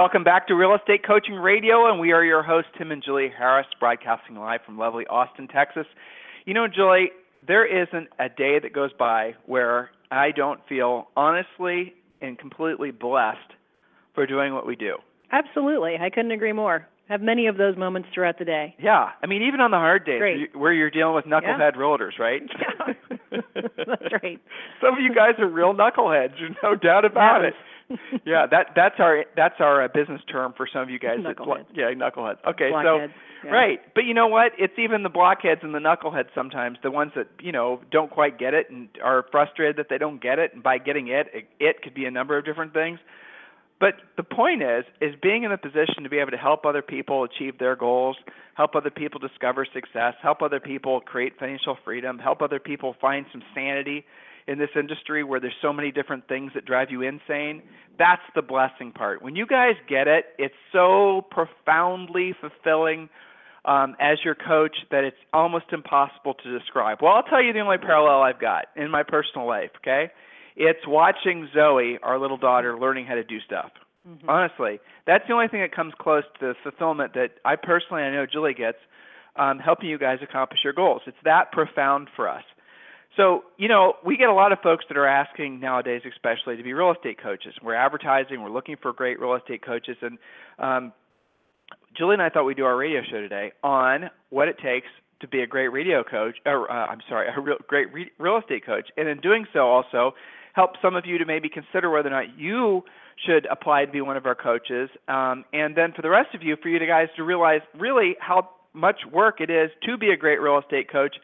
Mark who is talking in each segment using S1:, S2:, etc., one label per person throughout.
S1: Welcome back to Real Estate Coaching Radio, and we are your hosts, Tim and Julie Harris, broadcasting live from lovely Austin, Texas. You know, Julie, there isn't a day that goes by where I don't feel honestly and completely blessed for doing what we do.
S2: Absolutely. I couldn't agree more. Have many of those moments throughout the day.
S1: Yeah. I mean, even on the hard days
S2: Great.
S1: where you're dealing with knucklehead
S2: Yeah.
S1: realtors, right?
S2: Yeah. That's right.
S1: Some of you guys are real knuckleheads. No doubt about it. Yeah, that that's our that's our uh, business term for some of you guys. that- yeah, knuckleheads. Okay,
S2: Blockheads,
S1: so
S2: yeah.
S1: right, but you know what? It's even the blockheads and the knuckleheads sometimes, the ones that you know don't quite get it and are frustrated that they don't get it, and by getting it, it, it could be a number of different things. But the point is, is being in a position to be able to help other people achieve their goals, help other people discover success, help other people create financial freedom, help other people find some sanity in this industry where there's so many different things that drive you insane. That's the blessing part. When you guys get it, it's so profoundly fulfilling um, as your coach that it's almost impossible to describe. Well, I'll tell you the only parallel I've got in my personal life, okay? It's watching Zoe, our little daughter, learning how to do stuff. Honestly, that's the only thing that comes close to the fulfillment that I personally, I know Julie gets, um, helping you guys accomplish your goals. It's that profound for us. So, you know, we get a lot of folks that are asking nowadays, especially, to be real estate coaches. We're advertising, we're looking for great real estate coaches, and um, Julie and I thought we'd do our radio show today on what it takes to be a great radio coach, or uh, I'm sorry, a real, great re- real estate coach, and in doing so, also help some of you to maybe consider whether or not you should apply to be one of our coaches, um, and then for the rest of you, for you guys to realize really how much work it is to be a great real estate coach,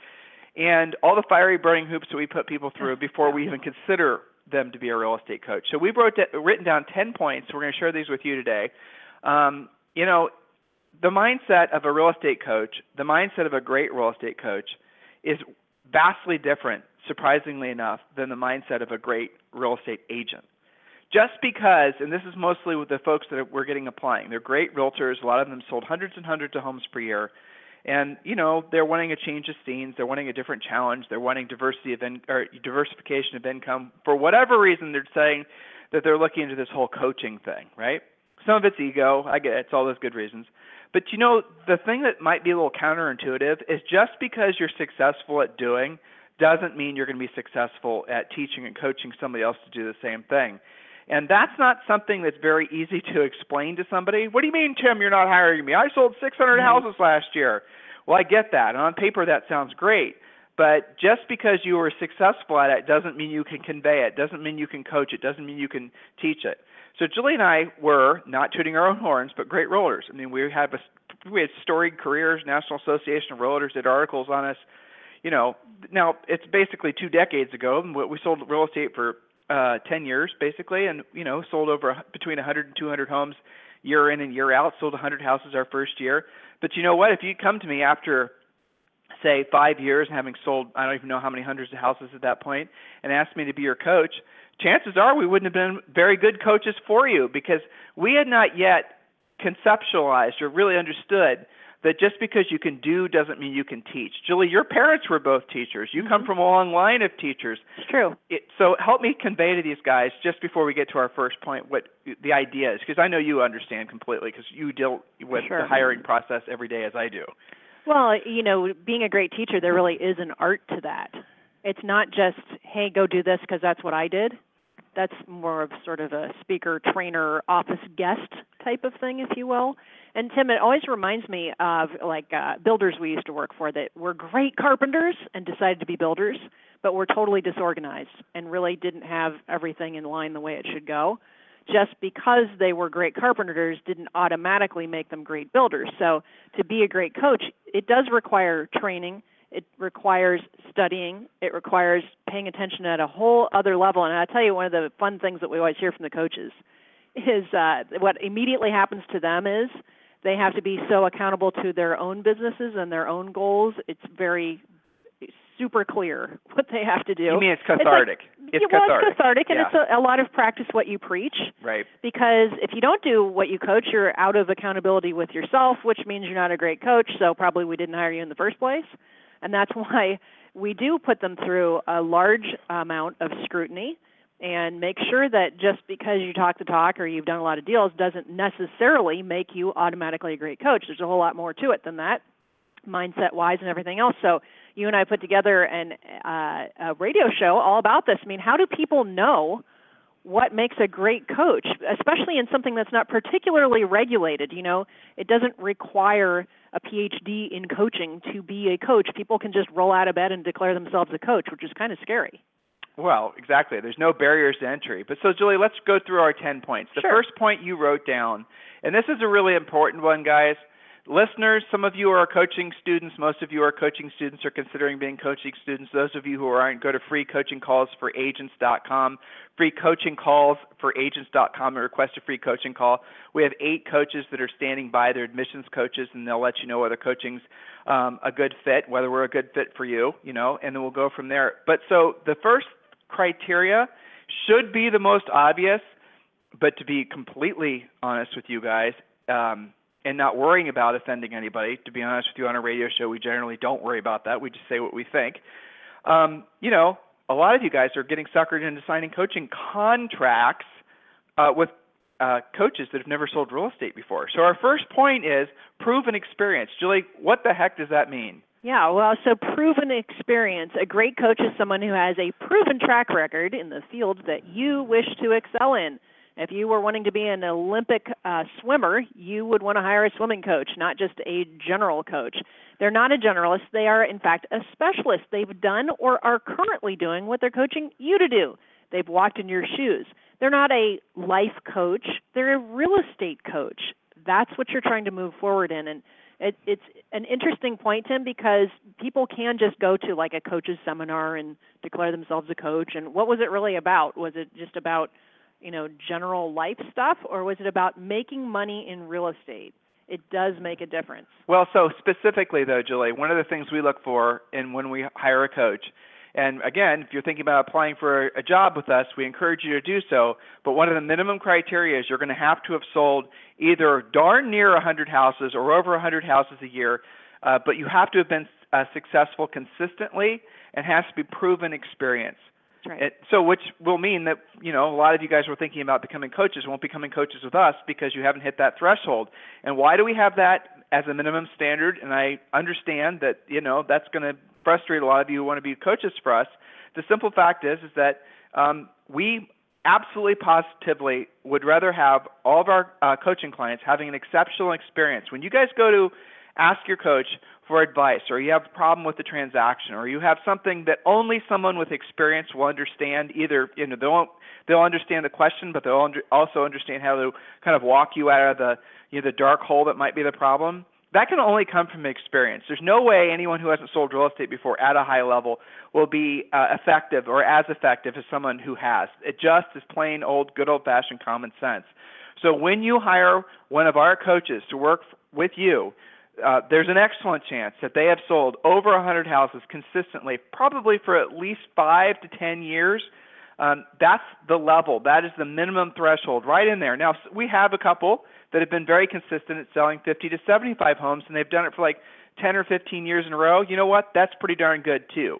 S1: and all the fiery burning hoops that we put people through before we even consider them to be a real estate coach. So we've wrote written down 10 points. We're going to share these with you today. Um, you know, the mindset of a real estate coach, the mindset of a great real estate coach, is vastly different, surprisingly enough, than the mindset of a great real estate agent. Just because, and this is mostly with the folks that we're getting applying, they're great realtors. A lot of them sold hundreds and hundreds of homes per year, and you know they're wanting a change of scenes. They're wanting a different challenge. They're wanting diversity of in, or diversification of income. For whatever reason, they're saying that they're looking into this whole coaching thing, right? Some of it's ego. I get it. It's all those good reasons. But you know, the thing that might be a little counterintuitive is just because you're successful at doing doesn't mean you're going to be successful at teaching and coaching somebody else to do the same thing. And that's not something that's very easy to explain to somebody. What do you mean, Tim, you're not hiring me? I sold 600 mm-hmm. houses last year. Well, I get that. And on paper, that sounds great. But just because you were successful at it doesn't mean you can convey it, doesn't mean you can coach it, doesn't mean you can teach it. So Julie and I were not tooting our own horns, but great rollers. I mean, we have a, we had storied careers. National Association of Realtors did articles on us. You know, now it's basically two decades ago. we sold real estate for uh, 10 years, basically, and you know, sold over between 100 and 200 homes year in and year out. Sold 100 houses our first year. But you know what? If you come to me after say five years having sold I don't even know how many hundreds of houses at that point and asked me to be your coach, chances are we wouldn't have been very good coaches for you because we had not yet conceptualized or really understood that just because you can do doesn't mean you can teach. Julie, your parents were both teachers. You come mm-hmm. from a long line of teachers.
S2: It's true.
S1: It, so help me convey to these guys just before we get to our first point what the idea is because I know you understand completely because you deal with
S2: Sure.
S1: the hiring process every day as I do.
S2: Well, you know, being a great teacher, there really is an art to that. It's not just, hey, go do this because that's what I did. That's more of sort of a speaker, trainer, office guest type of thing, if you will. And Tim, it always reminds me of like uh, builders we used to work for that were great carpenters and decided to be builders, but were totally disorganized and really didn't have everything in line the way it should go just because they were great carpenters didn't automatically make them great builders. So to be a great coach, it does require training. It requires studying. It requires paying attention at a whole other level. And I tell you, one of the fun things that we always hear from the coaches is uh, what immediately happens to them is They have to be so accountable to their own businesses and their own goals. It's very super clear what they have to do.
S1: You mean it's cathartic?
S2: It's,
S1: like, it's
S2: well,
S1: cathartic.
S2: it's cathartic, and
S1: yeah.
S2: it's a, a lot of practice what you preach.
S1: Right.
S2: Because if you don't do what you coach, you're out of accountability with yourself, which means you're not a great coach. So probably we didn't hire you in the first place, and that's why we do put them through a large amount of scrutiny and make sure that just because you talk the talk or you've done a lot of deals doesn't necessarily make you automatically a great coach. There's a whole lot more to it than that, mindset wise and everything else. So you and I put together an uh, a radio show all about this. I mean, how do people know what makes a great coach, especially in something that's not particularly regulated? You know, it doesn't require a PhD in coaching to be a coach. People can just roll out of bed and declare themselves a coach, which is kind of scary.
S1: Well, exactly. There's no barriers to entry. But so, Julie, let's go through our 10 points. The
S2: sure.
S1: first point you wrote down, and this is a really important one, guys. Listeners, some of you are coaching students. Most of you are coaching students or considering being coaching students. Those of you who aren't, go to freecoachingcallsforagents.com. Free coaching calls for agents.com and request a free coaching call. We have eight coaches that are standing by. They're admissions coaches, and they'll let you know whether coaching's um, a good fit, whether we're a good fit for you, you know, and then we'll go from there. But so the first criteria should be the most obvious, but to be completely honest with you guys, um, and not worrying about offending anybody. To be honest with you, on a radio show, we generally don't worry about that. We just say what we think. Um, you know, a lot of you guys are getting suckered into signing coaching contracts uh, with uh, coaches that have never sold real estate before. So our first point is proven experience. Julie, what the heck does that mean?
S2: Yeah, well, so proven experience. A great coach is someone who has a proven track record in the field that you wish to excel in. If you were wanting to be an Olympic uh, swimmer, you would want to hire a swimming coach, not just a general coach. They're not a generalist. They are, in fact, a specialist. They've done or are currently doing what they're coaching you to do. They've walked in your shoes. They're not a life coach. They're a real estate coach. That's what you're trying to move forward in. And it, it's an interesting point, Tim, because people can just go to like a coach's seminar and declare themselves a coach. And what was it really about? Was it just about you know, general life stuff, or was it about making money in real estate? It does make a difference.
S1: Well, so specifically though, Julie, one of the things we look for in when we hire a coach, and again, if you're thinking about applying for a job with us, we encourage you to do so. But one of the minimum criteria is you're going to have to have sold either darn near 100 houses or over 100 houses a year, uh, but you have to have been uh, successful consistently and has to be proven experience.
S2: Right.
S1: It, so, which will mean that you know a lot of you guys were thinking about becoming coaches won't be becoming coaches with us because you haven't hit that threshold. And why do we have that as a minimum standard? And I understand that you know that's going to frustrate a lot of you who want to be coaches for us. The simple fact is is that um, we absolutely positively would rather have all of our uh, coaching clients having an exceptional experience. When you guys go to ask your coach for advice or you have a problem with the transaction or you have something that only someone with experience will understand either you know they'll they'll understand the question but they'll under, also understand how to kind of walk you out of the you know the dark hole that might be the problem that can only come from experience there's no way anyone who hasn't sold real estate before at a high level will be uh, effective or as effective as someone who has it just is plain old good old fashioned common sense so when you hire one of our coaches to work with you uh, there's an excellent chance that they have sold over 100 houses consistently, probably for at least five to 10 years. Um, that's the level. That is the minimum threshold right in there. Now, we have a couple that have been very consistent at selling 50 to 75 homes, and they've done it for like 10 or 15 years in a row. You know what? That's pretty darn good, too.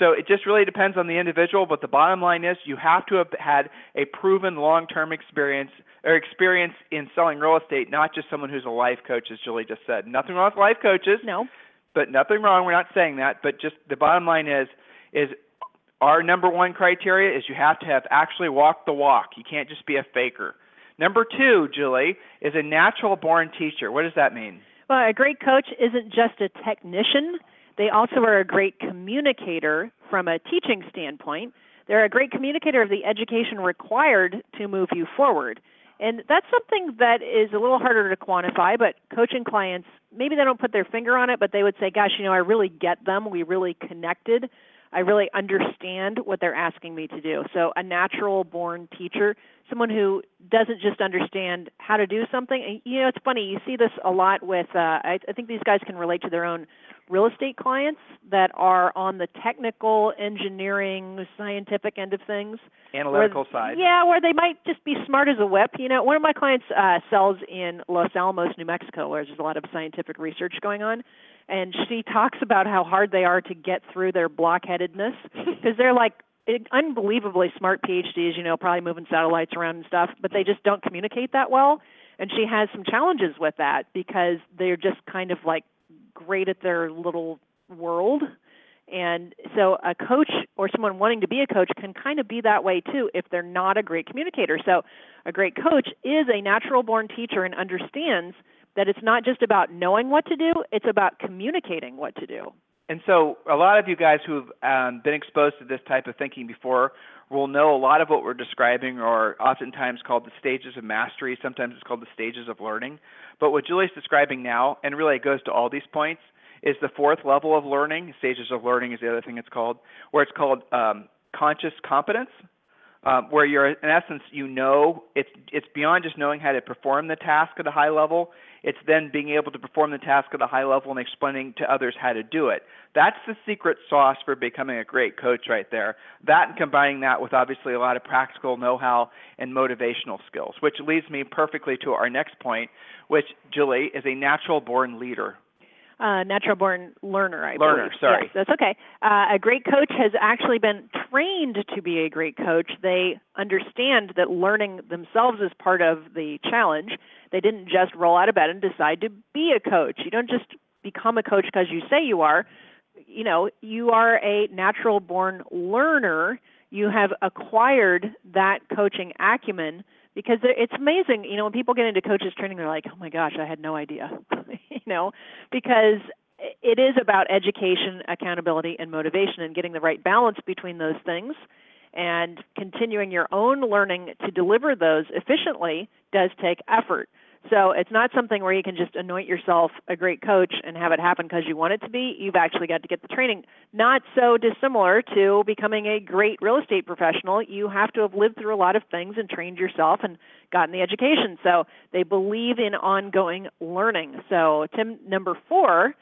S1: So it just really depends on the individual, but the bottom line is you have to have had a proven long-term experience or experience in selling real estate, not just someone who's a life coach, as Julie just said. Nothing wrong with life coaches.
S2: No.
S1: But nothing wrong. We're not saying that. But just the bottom line is, is our number one criteria is you have to have actually walked the walk. You can't just be a faker. Number two, Julie, is a natural born teacher. What does that mean?
S2: Well, a great coach isn't just a technician they also are a great communicator from a teaching standpoint. They're a great communicator of the education required to move you forward. And that's something that is a little harder to quantify, but coaching clients, maybe they don't put their finger on it, but they would say, gosh, you know, I really get them. We really connected. I really understand what they're asking me to do. So, a natural born teacher, someone who doesn't just understand how to do something. You know, it's funny, you see this a lot with, uh, I, I think these guys can relate to their own real estate clients that are on the technical, engineering, scientific end of things.
S1: Analytical
S2: where,
S1: side.
S2: Yeah, where they might just be smart as a whip. You know, one of my clients uh, sells in Los Alamos, New Mexico, where there's a lot of scientific research going on. And she talks about how hard they are to get through their blockheadedness because they're like unbelievably smart PhDs, you know, probably moving satellites around and stuff, but they just don't communicate that well. And she has some challenges with that because they're just kind of like great at their little world. And so a coach or someone wanting to be a coach can kind of be that way too if they're not a great communicator. So a great coach is a natural born teacher and understands that it's not just about knowing what to do, it's about communicating what to do.
S1: And so, a lot of you guys who've um, been exposed to this type of thinking before will know a lot of what we're describing are oftentimes called the stages of mastery. Sometimes it's called the stages of learning. But what Julie's describing now, and really it goes to all these points, is the fourth level of learning. Stages of learning is the other thing it's called, where it's called um, conscious competence. Um, where you're in essence you know it's it's beyond just knowing how to perform the task at a high level it's then being able to perform the task at a high level and explaining to others how to do it. That's the secret sauce for becoming a great coach right there. That and combining that with obviously a lot of practical know-how and motivational skills, which leads me perfectly to our next point, which Julie is a natural born leader
S2: uh, natural born learner. I
S1: learner,
S2: believe.
S1: sorry.
S2: Yes, that's okay. Uh, a great coach has actually been trained to be a great coach. They understand that learning themselves is part of the challenge. They didn't just roll out of bed and decide to be a coach. You don't just become a coach because you say you are. You know, you are a natural born learner. You have acquired that coaching acumen because it's amazing. You know, when people get into coaches training, they're like, "Oh my gosh, I had no idea." know, because it is about education, accountability, and motivation, and getting the right balance between those things. And continuing your own learning to deliver those efficiently does take effort. So it's not something where you can just anoint yourself a great coach and have it happen because you want it to be. You've actually got to get the training. Not so dissimilar to becoming a great real estate professional. You have to have lived through a lot of things and trained yourself and gotten the education. So they believe in ongoing learning. So, Tim, number four,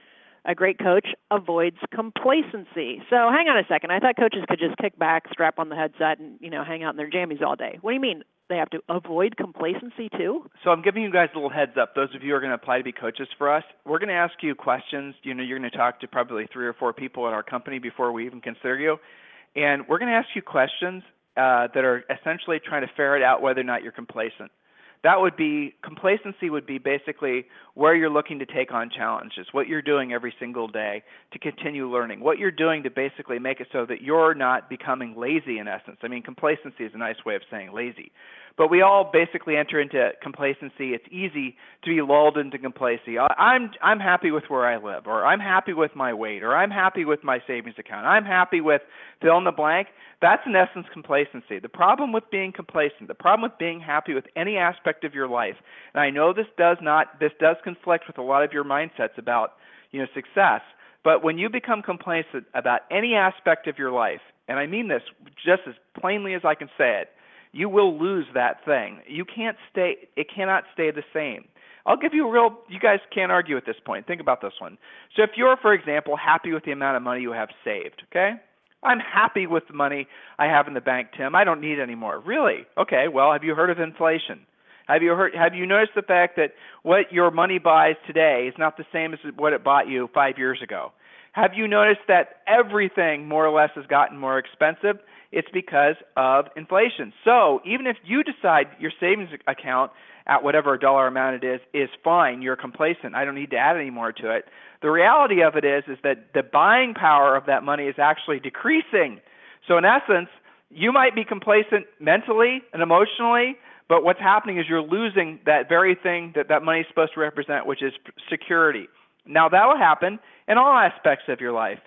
S2: a great coach avoids complacency. So hang on a second. I thought coaches could just kick back, strap on the headset, and you know hang out in their jammies all day. What do you mean? They have to avoid complacency too?
S1: So I'm giving you guys a little heads up. Those of you who are going to apply to be coaches for us, we're going to ask you questions. You know, you're going to talk to probably three or four people at our company before we even consider you, and we're going to ask you questions uh, that are essentially trying to ferret out whether or not you're complacent that would be complacency would be basically where you're looking to take on challenges what you're doing every single day to continue learning what you're doing to basically make it so that you're not becoming lazy in essence. I mean complacency is a nice way of saying lazy but we all basically enter into complacency. It's easy to be lulled into complacency. I'm I'm happy with where I live, or I'm happy with my weight, or I'm happy with my savings account. I'm happy with fill in the blank. That's in essence complacency. The problem with being complacent, the problem with being happy with any aspect of your life, and I know this does not this does conflict with a lot of your mindsets about you know success. But when you become complacent about any aspect of your life, and I mean this just as plainly as I can say it, you will lose that thing. You can't stay it cannot stay the same. I'll give you a real you guys can't argue at this point. Think about this one. So if you're for example happy with the amount of money you have saved, okay? I'm happy with the money I have in the bank, Tim. I don't need any more. Really? Okay. Well, have you heard of inflation? Have you heard have you noticed the fact that what your money buys today is not the same as what it bought you 5 years ago? Have you noticed that everything more or less has gotten more expensive? It's because of inflation. So, even if you decide your savings account at whatever dollar amount it is is fine, you're complacent. I don't need to add any more to it. The reality of it is is that the buying power of that money is actually decreasing. So in essence, you might be complacent mentally and emotionally, but what's happening is you're losing that very thing that that money is supposed to represent, which is security. Now that will happen in all aspects of your life.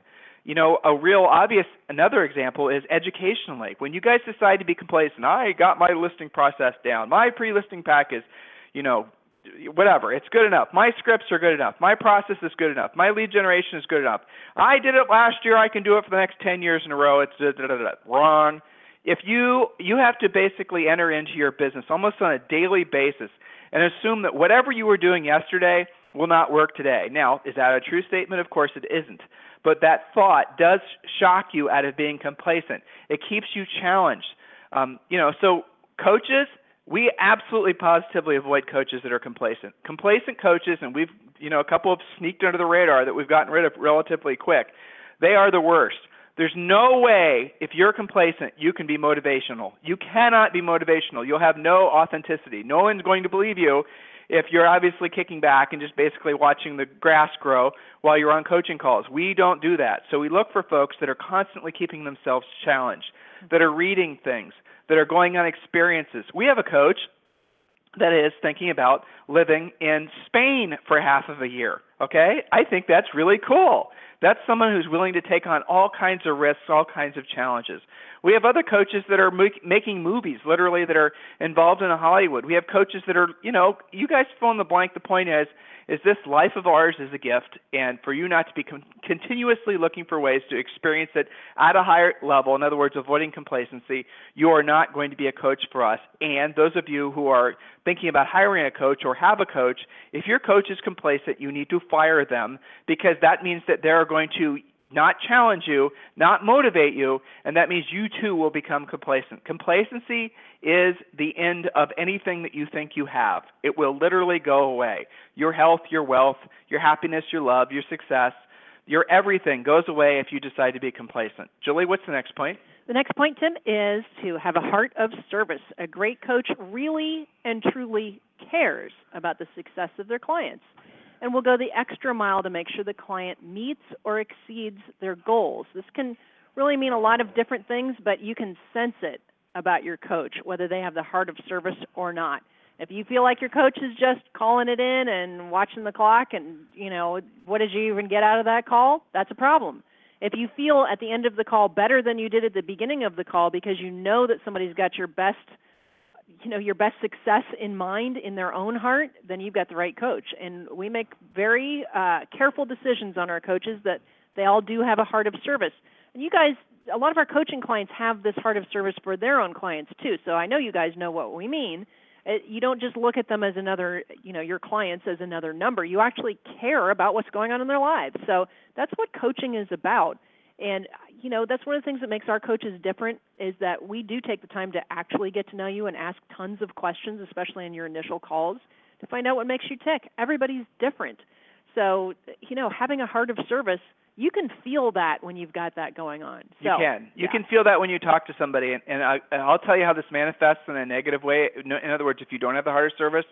S1: You know, a real obvious another example is educationally. When you guys decide to be complacent, I got my listing process down. My pre-listing pack is, you know, whatever. It's good enough. My scripts are good enough. My process is good enough. My lead generation is good enough. I did it last year. I can do it for the next 10 years in a row. It's wrong. If you you have to basically enter into your business almost on a daily basis and assume that whatever you were doing yesterday will not work today. Now, is that a true statement? Of course it isn't. But that thought does shock you out of being complacent. It keeps you challenged. Um, you know, so coaches, we absolutely positively avoid coaches that are complacent. Complacent coaches, and we've you know a couple of sneaked under the radar that we've gotten rid of relatively quick. They are the worst. There's no way if you're complacent you can be motivational. You cannot be motivational. You'll have no authenticity. No one's going to believe you if you're obviously kicking back and just basically watching the grass grow while you're on coaching calls. We don't do that. So we look for folks that are constantly keeping themselves challenged, that are reading things, that are going on experiences. We have a coach that is thinking about living in Spain for half of a year. Okay? I think that's really cool. That's someone who's willing to take on all kinds of risks, all kinds of challenges. We have other coaches that are make, making movies, literally, that are involved in Hollywood. We have coaches that are, you know, you guys fill in the blank. The point is, is this life of ours is a gift, and for you not to be con- continuously looking for ways to experience it at a higher level, in other words, avoiding complacency, you are not going to be a coach for us. And those of you who are thinking about hiring a coach or have a coach, if your coach is complacent, you need to fire them because that means that they're going to not challenge you, not motivate you, and that means you too will become complacent. Complacency is the end of anything that you think you have. It will literally go away. Your health, your wealth, your happiness, your love, your success, your everything goes away if you decide to be complacent. Julie, what's the next point?
S2: The next point, Tim, is to have a heart of service. A great coach really and truly cares about the success of their clients and will go the extra mile to make sure the client meets or exceeds their goals. This can really mean a lot of different things, but you can sense it about your coach, whether they have the heart of service or not. If you feel like your coach is just calling it in and watching the clock and, you know, what did you even get out of that call? That's a problem. If you feel at the end of the call better than you did at the beginning of the call because you know that somebody's got your best you know your best success in mind in their own heart, then you've got the right coach. And we make very uh, careful decisions on our coaches that they all do have a heart of service. And you guys, a lot of our coaching clients have this heart of service for their own clients too. So I know you guys know what we mean. It, you don't just look at them as another, you know, your clients as another number. You actually care about what's going on in their lives. So that's what coaching is about. And you know, that's one of the things that makes our coaches different is that we do take the time to actually get to know you and ask tons of questions, especially in your initial calls, to find out what makes you tick. Everybody's different. So, you know, having a heart of service, you can feel that when you've got that going on. So,
S1: you can. You
S2: yeah.
S1: can feel that when you talk to somebody, and, and, I, and I'll tell you how this manifests in a negative way. In other words, if you don't have the heart of service,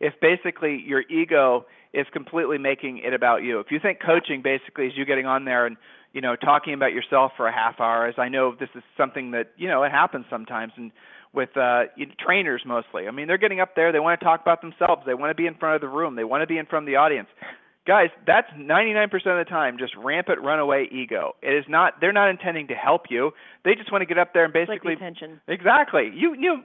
S1: if basically your ego is completely making it about you. If you think coaching basically is you getting on there and you know talking about yourself for a half hour, as I know this is something that you know it happens sometimes and with uh trainers mostly. I mean, they're getting up there, they want to talk about themselves, they want to be in front of the room, they want to be in front of the audience. Guys, that's 99% of the time just rampant runaway ego. It is not they're not intending to help you. They just want to get up there and basically
S2: like attention.
S1: Exactly. You you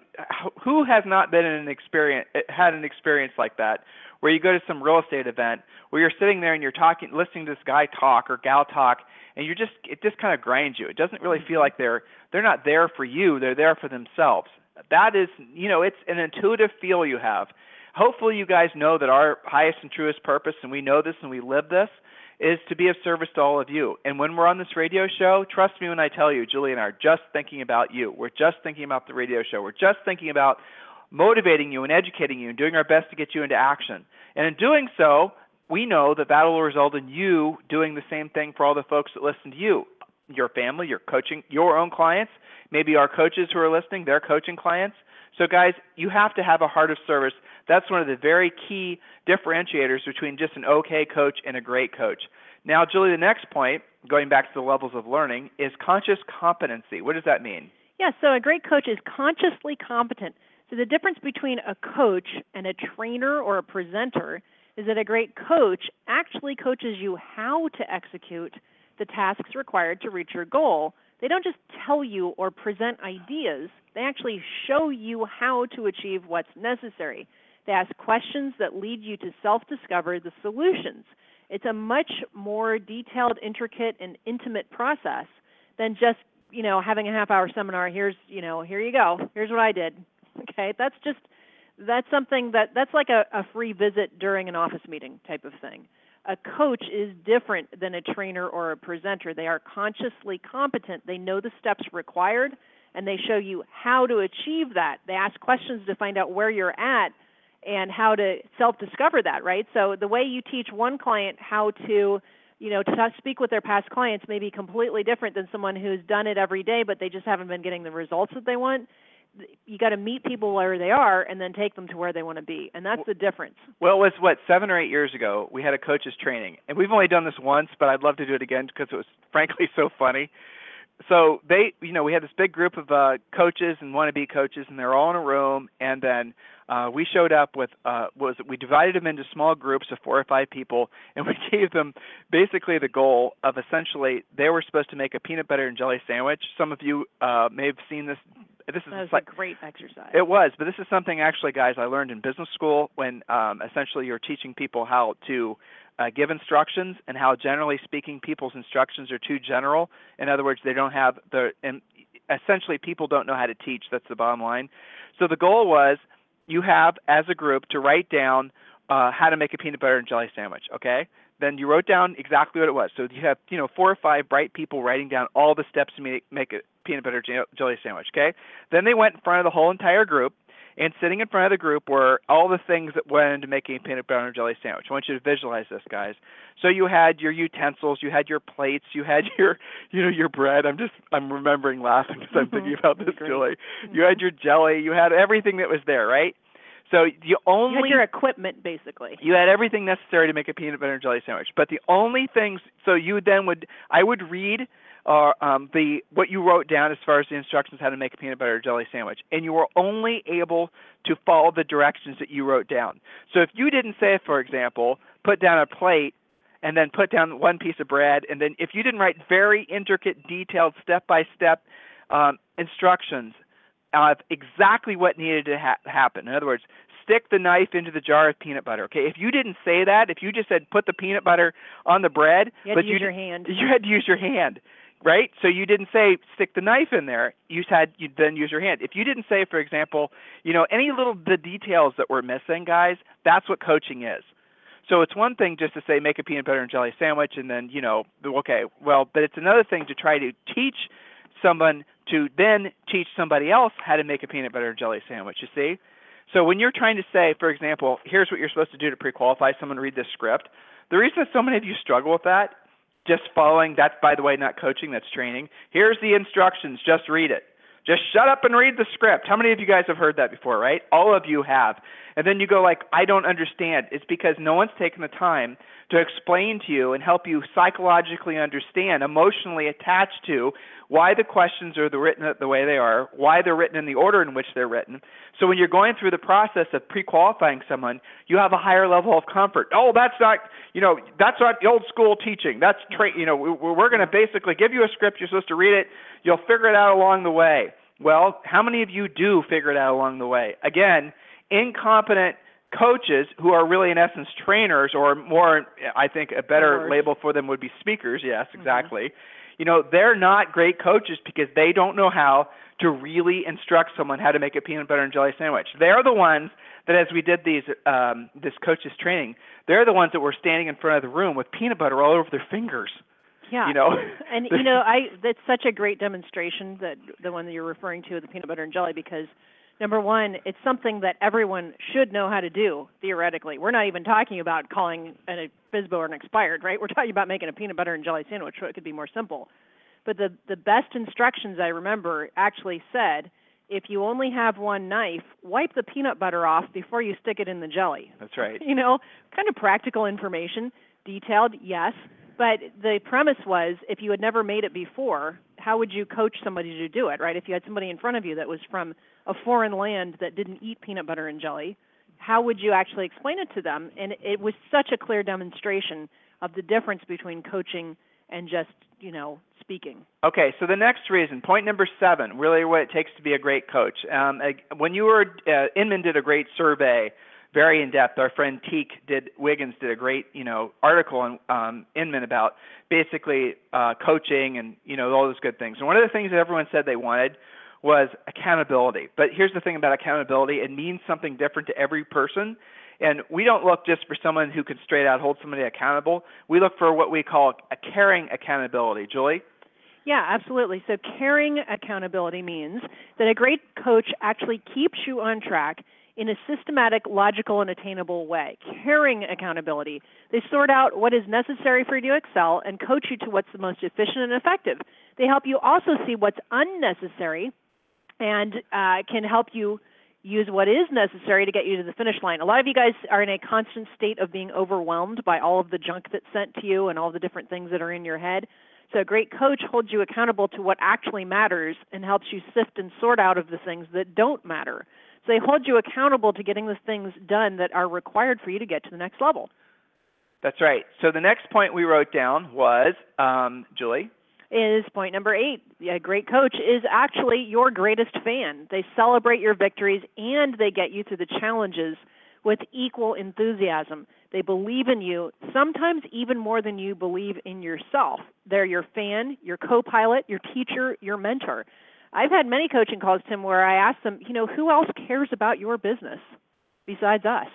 S1: who has not been in an experience had an experience like that where you go to some real estate event where you're sitting there and you're talking listening to this guy talk or gal talk and you just it just kind of grinds you. It doesn't really feel mm-hmm. like they're they're not there for you. They're there for themselves. That is, you know, it's an intuitive feel you have hopefully you guys know that our highest and truest purpose, and we know this and we live this, is to be of service to all of you. And when we're on this radio show, trust me when I tell you, Julie and I are just thinking about you. We're just thinking about the radio show. We're just thinking about motivating you and educating you and doing our best to get you into action. And in doing so, we know that that will result in you doing the same thing for all the folks that listen to you, your family, your coaching, your own clients, maybe our coaches who are listening, their coaching clients. So, guys, you have to have a heart of service that's one of the very key differentiators between just an okay coach and a great coach. Now, Julie, the next point, going back to the levels of learning, is conscious competency. What does that mean?
S2: Yeah, so a great coach is consciously competent. So the difference between a coach and a trainer or a presenter is that a great coach actually coaches you how to execute the tasks required to reach your goal. They don't just tell you or present ideas, they actually show you how to achieve what's necessary. They ask questions that lead you to self-discover the solutions. It's a much more detailed, intricate, and intimate process than just you know having a half hour seminar. Here's you know here you go. Here's what I did. Okay, that's just that's something that that's like a, a free visit during an office meeting type of thing. A coach is different than a trainer or a presenter. They are consciously competent. They know the steps required and they show you how to achieve that. They ask questions to find out where you're at and how to self-discover that, right? So the way you teach one client how to, you know, to speak with their past clients may be completely different than someone who's done it every day but they just haven't been getting the results that they want. You got to meet people where they are and then take them to where they want to be, and that's the difference.
S1: Well, it was what seven or eight years ago. We had a coaches training, and we've only done this once, but I'd love to do it again because it was frankly so funny so they, you know, we had this big group of uh, coaches and wannabe coaches, and they're all in a room. And then uh, we showed up with uh, was we divided them into small groups of four or five people, and we gave them basically the goal of essentially they were supposed to make a peanut butter and jelly sandwich. Some of you uh, may have seen this. This
S2: is that was
S1: like,
S2: a great exercise.
S1: It was, but this is something actually, guys, I learned in business school when um, essentially you're teaching people how to uh, give instructions and how generally speaking people's instructions are too general. In other words, they don't have the and essentially people don't know how to teach. That's the bottom line. So the goal was you have as a group to write down uh, how to make a peanut butter and jelly sandwich. Okay. Then you wrote down exactly what it was. So you have you know four or five bright people writing down all the steps to make, make a peanut butter jelly sandwich. Okay. Then they went in front of the whole entire group and sitting in front of the group were all the things that went into making a peanut butter and jelly sandwich. I want you to visualize this, guys. So you had your utensils, you had your plates, you had your, you know, your bread. I'm just, I'm remembering laughing because I'm mm-hmm. thinking about this, Julie. You mm-hmm. had your jelly, you had everything that was there, right? So you only
S2: you had your equipment basically.
S1: You had everything necessary to make a peanut butter and jelly sandwich. But the only things so you then would I would read uh, um, the what you wrote down as far as the instructions how to make a peanut butter jelly sandwich, and you were only able to follow the directions that you wrote down. So if you didn't say, for example, put down a plate and then put down one piece of bread, and then if you didn't write very intricate, detailed, step-by-step um, instructions Uh, of exactly what needed to ha- happen. In other words, stick the knife into the jar of peanut butter. Okay, if you didn't say that, if you just said put the peanut butter on the bread,
S2: you
S1: but
S2: you
S1: use
S2: your hand.
S1: You had to use your hand right? So you didn't say stick the knife in there. You had you then use your hand. If you didn't say, for example, you know, any little the details that we're missing, guys, that's what coaching is. So it's one thing just to say make a peanut butter and jelly sandwich, and then you know, okay, well, but it's another thing to try to teach someone to then teach somebody else how to make a peanut butter and jelly sandwich. You see. So when you're trying to say, for example, here's what you're supposed to do to pre-qualify someone to read this script, the reason that so many of you struggle with that just following that's by the way not coaching that's training here's the instructions just read it just shut up and read the script how many of you guys have heard that before right all of you have and then you go like i don't understand it's because no one's taken the time to explain to you and help you psychologically understand emotionally attached to why the questions are the written the way they are, why they're written in the order in which they're written. So when you're going through the process of pre-qualifying someone, you have a higher level of comfort. Oh, that's not, you know, that's not the old school teaching. That's tra- you know, we're going to basically give you a script. You're supposed to read it. You'll figure it out along the way. Well, how many of you do figure it out along the way? Again, incompetent coaches who are really in essence trainers or more i think a better label for them would be speakers yes mm-hmm. exactly mm-hmm you know, they're not great coaches because they don't know how to really instruct someone how to make a peanut butter and jelly sandwich. They're the ones that, as we did these um, this coaches training, they're the ones that were standing in front of the room with peanut butter all over their fingers.
S2: Yeah.
S1: You know,
S2: and you know, I that's such a great demonstration that the one that you're referring to, the peanut butter and jelly, because number one, it's something that everyone should know how to do theoretically. We're not even talking about calling a FSBO or an expired, right? We're talking about making a peanut butter and jelly sandwich, so it could be more simple. But the the best instructions I remember actually said, if you only have one knife, wipe the peanut butter off before you stick it in the jelly.
S1: That's right.
S2: You know, kind of practical information, detailed, yes. But the premise was if you had never made it before, how would you coach somebody to do it, right? If you had somebody in front of you that was from a foreign land that didn't eat peanut butter and jelly, how would you actually explain it to them? And it was such a clear demonstration of the difference between coaching and just, you know, speaking.
S1: Okay, so the next reason, point number seven, really what it takes to be a great coach. Um, when you were, uh, Inman did a great survey very in depth. Our friend Teke did Wiggins did a great you know article on um, Inman about basically uh, coaching and you know all those good things. And one of the things that everyone said they wanted was accountability. But here's the thing about accountability: it means something different to every person. And we don't look just for someone who can straight out hold somebody accountable. We look for what we call a caring accountability. Julie?
S2: Yeah, absolutely. So, caring accountability means that a great coach actually keeps you on track in a systematic, logical, and attainable way. Caring accountability. They sort out what is necessary for you to excel and coach you to what's the most efficient and effective. They help you also see what's unnecessary and uh, can help you use what is necessary to get you to the finish line. A lot of you guys are in a constant state of being overwhelmed by all of the junk that's sent to you and all the different things that are in your head. So a great coach holds you accountable to what actually matters and helps you sift and sort out of the things that don't matter. So they hold you accountable to getting the things done that are required for you to get to the next level.
S1: That's right. So the next point we wrote down was, um, Julie?
S2: Is point number eight. A great coach is actually your greatest fan. They celebrate your victories and they get you through the challenges with equal enthusiasm. They believe in you, sometimes even more than you believe in yourself. They're your fan, your co pilot, your teacher, your mentor. I've had many coaching calls, Tim, where I ask them, you know, who else cares about your business besides us,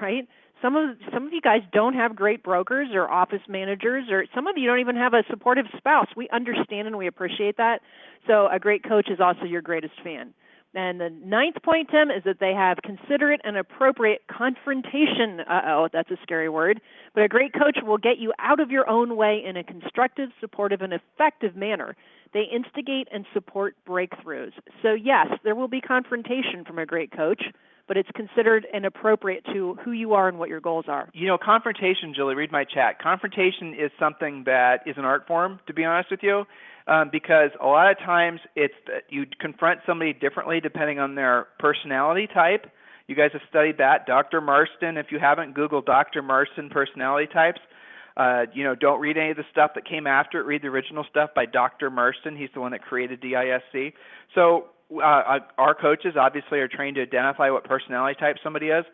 S2: right? Some of some of you guys don't have great brokers or office managers, or some of you don't even have a supportive spouse. We understand and we appreciate that. So a great coach is also your greatest fan. And the ninth point, Tim, is that they have considerate and appropriate confrontation. Uh oh, that's a scary word. But a great coach will get you out of your own way in a constructive, supportive, and effective manner. They instigate and support breakthroughs. So, yes, there will be confrontation from a great coach, but it's considered and appropriate to who you are and what your goals are.
S1: You know, confrontation, Julie, read my chat. Confrontation is something that is an art form, to be honest with you um, because a lot of times it's you confront somebody differently depending on their personality type. You guys have studied that. Dr. Marston, if you haven't Googled Dr. Marston personality types, uh, you know, don't read any of the stuff that came after it. Read the original stuff by Dr. Marston. He's the one that created DISC. So uh, our coaches obviously are trained to identify what personality type somebody is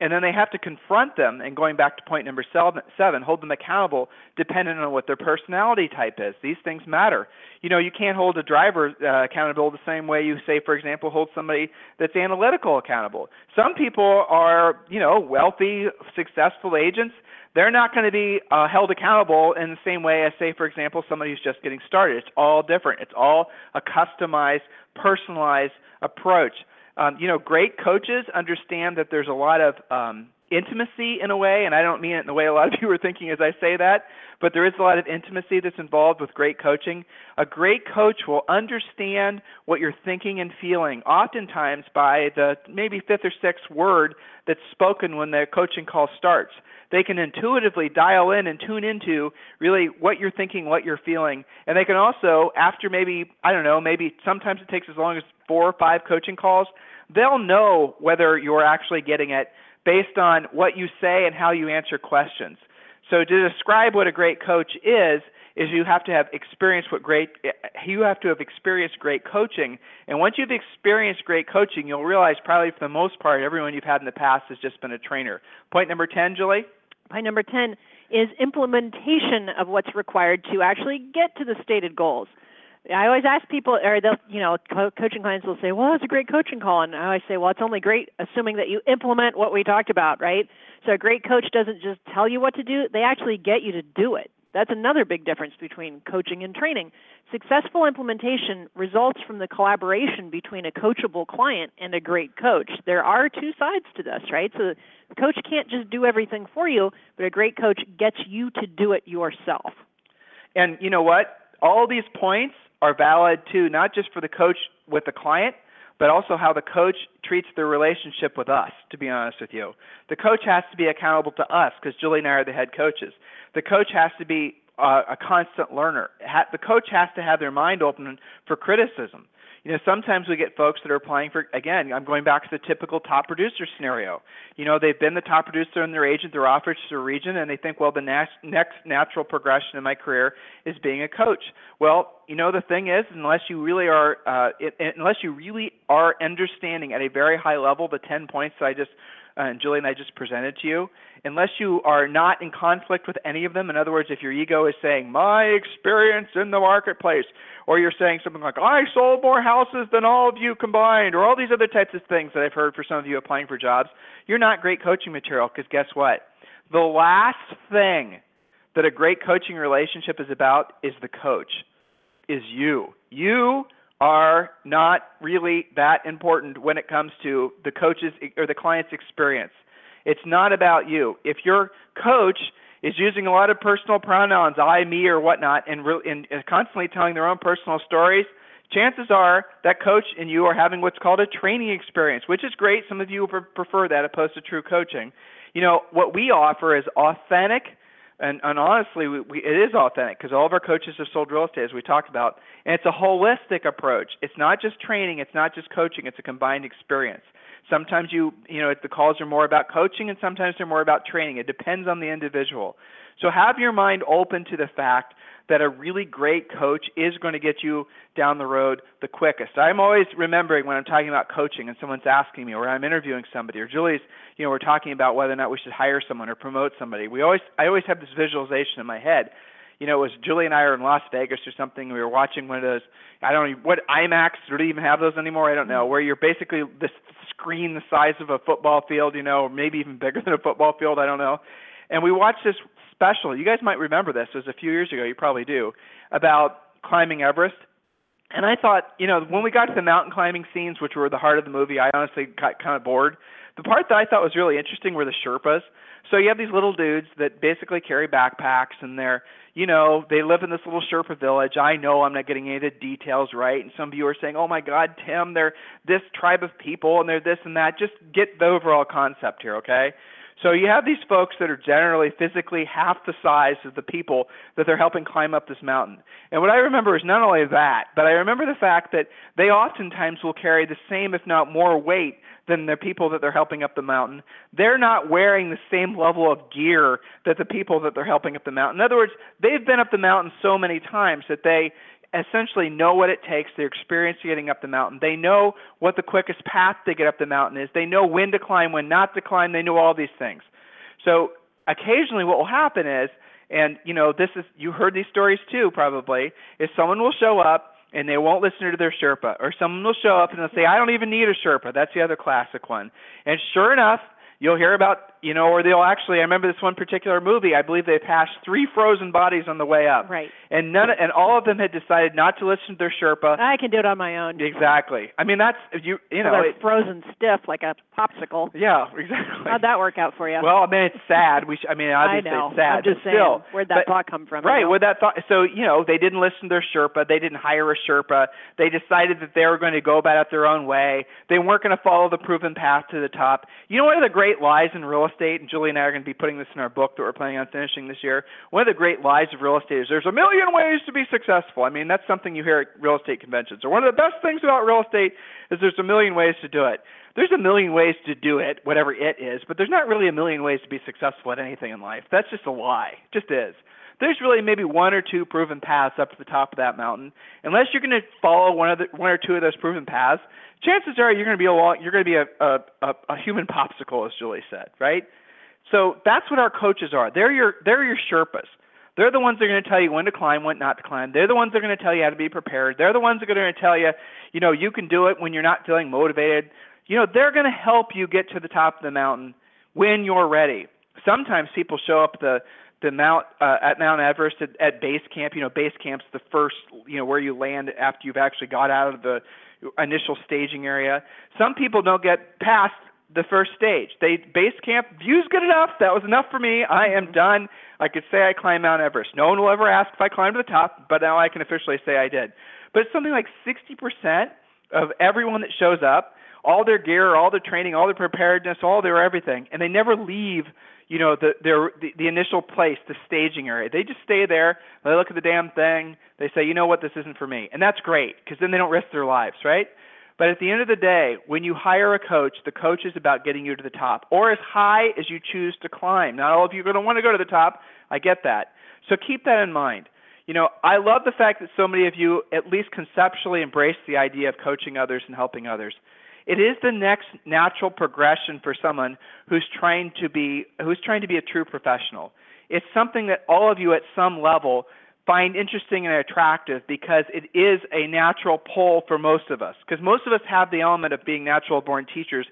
S1: and then they have to confront them and going back to point number seven hold them accountable depending on what their personality type is. These things matter. You know you can't hold a driver uh, accountable the same way you say for example hold somebody that's analytical accountable. Some people are you know wealthy successful agents. They're not going to be uh, held accountable in the same way as say for example somebody who's just getting started. It's all different. It's all a customized personalized approach um, you know, great coaches understand that there's a lot of um, intimacy in a way, and I don't mean it in the way a lot of you are thinking as I say that, but there is a lot of intimacy that's involved with great coaching. A great coach will understand what you're thinking and feeling, oftentimes by the maybe fifth or sixth word that's spoken when the coaching call starts. They can intuitively dial in and tune into really what you're thinking, what you're feeling, and they can also, after maybe, I don't know, maybe sometimes it takes as long as four or five coaching calls, they'll know whether you're actually getting it based on what you say and how you answer questions. So to describe what a great coach is, is you have to have experienced what great you have to have experienced great coaching. And once you've experienced great coaching you'll realize probably for the most part everyone you've had in the past has just been a trainer. Point number 10 julie?
S2: Point number 10 is implementation of what's required to actually get to the stated goals I always ask people, or they'll, you know, co- coaching clients will say, "Well, it's a great coaching call," and I always say, "Well, it's only great assuming that you implement what we talked about, right?" So a great coach doesn't just tell you what to do; they actually get you to do it. That's another big difference between coaching and training. Successful implementation results from the collaboration between a coachable client and a great coach. There are two sides to this, right? So the coach can't just do everything for you, but a great coach gets you to do it yourself.
S1: And you know what? All these points are valid too, not just for the coach with the client, but also how the coach treats their relationship with us, to be honest with you. The coach has to be accountable to us because Julie and I are the head coaches. The coach has to be uh, a constant learner. Ha- the coach has to have their mind open for criticism you know, sometimes we get folks that are applying for, again, I'm going back to the typical top producer scenario. You know, they've been the top producer in their agent, their office, to region, and they think, well, the next natural progression in my career is being a coach. Well, you know, the thing is, unless you really are, uh, it, unless you really are understanding at a very high level the 10 points that I just Uh, and Julie and I just presented to you, unless you are not in conflict with any of them, in other words, if your ego is saying, my experience in the marketplace, or you're saying something like, I sold more houses than all of you combined, or all these other types of things that I've heard for some of you applying for jobs, you're not great coaching material because guess what? The last thing that a great coaching relationship is about is the coach, is you. You are not really that important when it comes to the coach's or the client's experience. It's not about you. If your coach is using a lot of personal pronouns, I, me, or whatnot, and, re- and, constantly telling their own personal stories, chances are that coach and you are having what's called a training experience, which is great. Some of you prefer that opposed to true coaching. You know, what we offer is authentic and, and honestly, we, we, it is authentic because all of our coaches have sold real estate, as we talked about, and it's a holistic approach. It's not just training, it's not just coaching, it's a combined experience. Sometimes you, you know, the calls are more about coaching, and sometimes they're more about training. It depends on the individual. So have your mind open to the fact that a really great coach is going to get you down the road the quickest. I'm always remembering when I'm talking about coaching and someone's asking me or I'm interviewing somebody or Julie's, you know, we're talking about whether or not we should hire someone or promote somebody. We always I always have this visualization in my head. You know, it was Julie and I are in Las Vegas or something. We were watching one of those. I don't know what IMAX. Do they even have those anymore? I don't know. Mm-hmm. Where you're basically this screen the size of a football field, you know, or maybe even bigger than a football field. I don't know. And we watched this special. You guys might remember this. It was a few years ago. You probably do about climbing Everest. And I thought, you know, when we got to the mountain climbing scenes, which were the heart of the movie, I honestly got kind of bored. The part that I thought was really interesting were the Sherpas. So you have these little dudes that basically carry backpacks, and they're, you know, they live in this little Sherpa village. I know I'm not getting any of the details right, and some of you are saying, "Oh my God, Tim, they're this tribe of people, and they're this and that." Just get the overall concept here, okay? So you have these folks that are generally physically half the size of the people that they're helping climb up this mountain. And what I remember is not only that, but I remember the fact that they oftentimes will carry the same, if not more, weight than the people that they're helping up the mountain. They're not wearing the same level of gear that the people that they're helping up the mountain. In other words, they've been up the mountain so many times that they essentially know what it takes. They're experienced getting up the mountain. They know what the quickest path to get up the mountain is. They know when to climb, when not to climb. They know all these things. So occasionally, what will happen is, and you know, this is you heard these stories too, probably, is someone will show up and they won't listen to their Sherpa, or someone will show up and they'll say, "I don't even need a Sherpa." That's the other classic one. And sure enough, you'll hear about you know, or they'll actually. I remember this one particular movie. I believe they passed three frozen bodies on the way up.
S2: Right.
S1: And none, and all of them had decided not to listen to their Sherpa.
S2: I can do it on my own.
S1: Exactly. I mean, that's you. You know,
S2: they're
S1: it,
S2: frozen stiff like a popsicle.
S1: Yeah, exactly.
S2: How'd that work out for you?
S1: Well, I mean, it's sad. We, sh- I mean, obviously
S2: I know.
S1: it's sad.
S2: I'm just saying,
S1: still,
S2: where'd that
S1: but,
S2: thought come from?
S1: Right,
S2: you know?
S1: where that thought. So you know, they didn't listen to their Sherpa. They didn't hire a Sherpa. They decided that they were going to go about it their own way. They weren't going to follow the proven path to the top. You know, one of the great lies in real estate, and Julie and I are going to be putting this in our book that we're planning on finishing this year. One of the great lies of real estate is there's a million ways to be successful. I mean, that's something you hear at real estate conventions. Or one of the best things about real estate is there's a million ways to do it. There's a million ways to do it, whatever it is, but there's not really a million ways to be successful at anything in life. That's just a lie. It just is there's really maybe one or two proven paths up to the top of that mountain. Unless you're going to follow one of the one or two of those proven paths, chances are you're going to be a you're going to be a, a, a, a human popsicle, as Julie said, right? So that's what our coaches are. They're your they're your Sherpas. They're the ones that are going to tell you when to climb, when not to climb. They're the ones that are going to tell you how to be prepared. They're the ones that are going to tell you, you know, you can do it when you're not feeling motivated. You know, they're going to help you get to the top of the mountain when you're ready. Sometimes people show up the the mount uh, at Mount Everest at, at base camp. You know, base camp's the first, you know, where you land after you've actually got out of the initial staging area. Some people don't get past the first stage. They base camp view's good enough. That was enough for me. I am done. I could say I climbed Mount Everest. No one will ever ask if I climbed to the top, but now I can officially say I did. But it's something like 60% of everyone that shows up, all their gear, all their training, all their preparedness, all their everything, and they never leave you know the their the, the initial place the staging area they just stay there they look at the damn thing they say you know what this isn't for me and that's great because then they don't risk their lives right but at the end of the day, when you hire a coach, the coach is about getting you to the top or as high as you choose to climb. Not all of you are going to want to go to the top. I get that. So keep that in mind. You know, I love the fact that so many of you at least conceptually embrace the idea of coaching others and helping others. It is the next natural progression for someone who's trying to be who's trying to be a true professional. It's something that all of you at some level find interesting and attractive because it is a natural pull for most of us. Because most of us have the element of being natural born teachers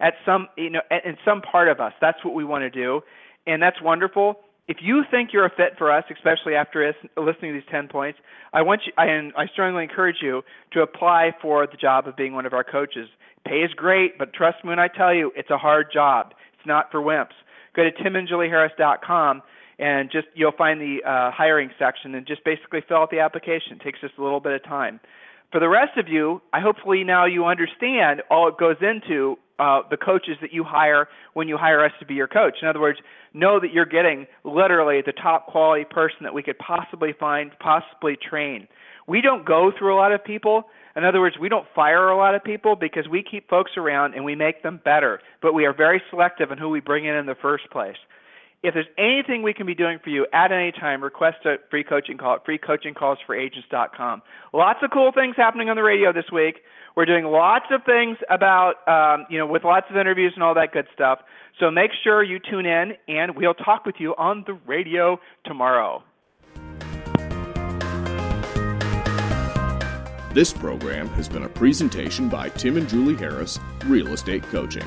S1: at some you know in some part of us. That's what we want to do, and that's wonderful. If you think you're a fit for us, especially after listening to these 10 points, I want you, I, I strongly encourage you to apply for the job of being one of our coaches. Pay is great, but trust me when I tell you, it's a hard job. It's not for wimps. Go to timandjulieharris.com and just you'll find the uh, hiring section and just basically fill out the application. It takes just a little bit of time. For the rest of you, I hopefully now you understand all it goes into uh, the coaches that you hire when you hire us to be your coach. In other words, know that you're getting literally the top quality person that we could possibly find, possibly train. We don't go through a lot of people. In other words, we don't fire a lot of people because we keep folks around and we make them better, but we are very selective in who we bring in in the first place. If there's anything we can be doing for you at any time, request a free coaching call at freecoachingcallsforagents.com. Lots of cool things happening on the radio this week. We're doing lots of things about, um, you know, with lots of interviews and all that good stuff. So make sure you tune in, and we'll talk with you on the radio tomorrow.
S3: This program has been a presentation by Tim and Julie Harris, Real Estate Coaching.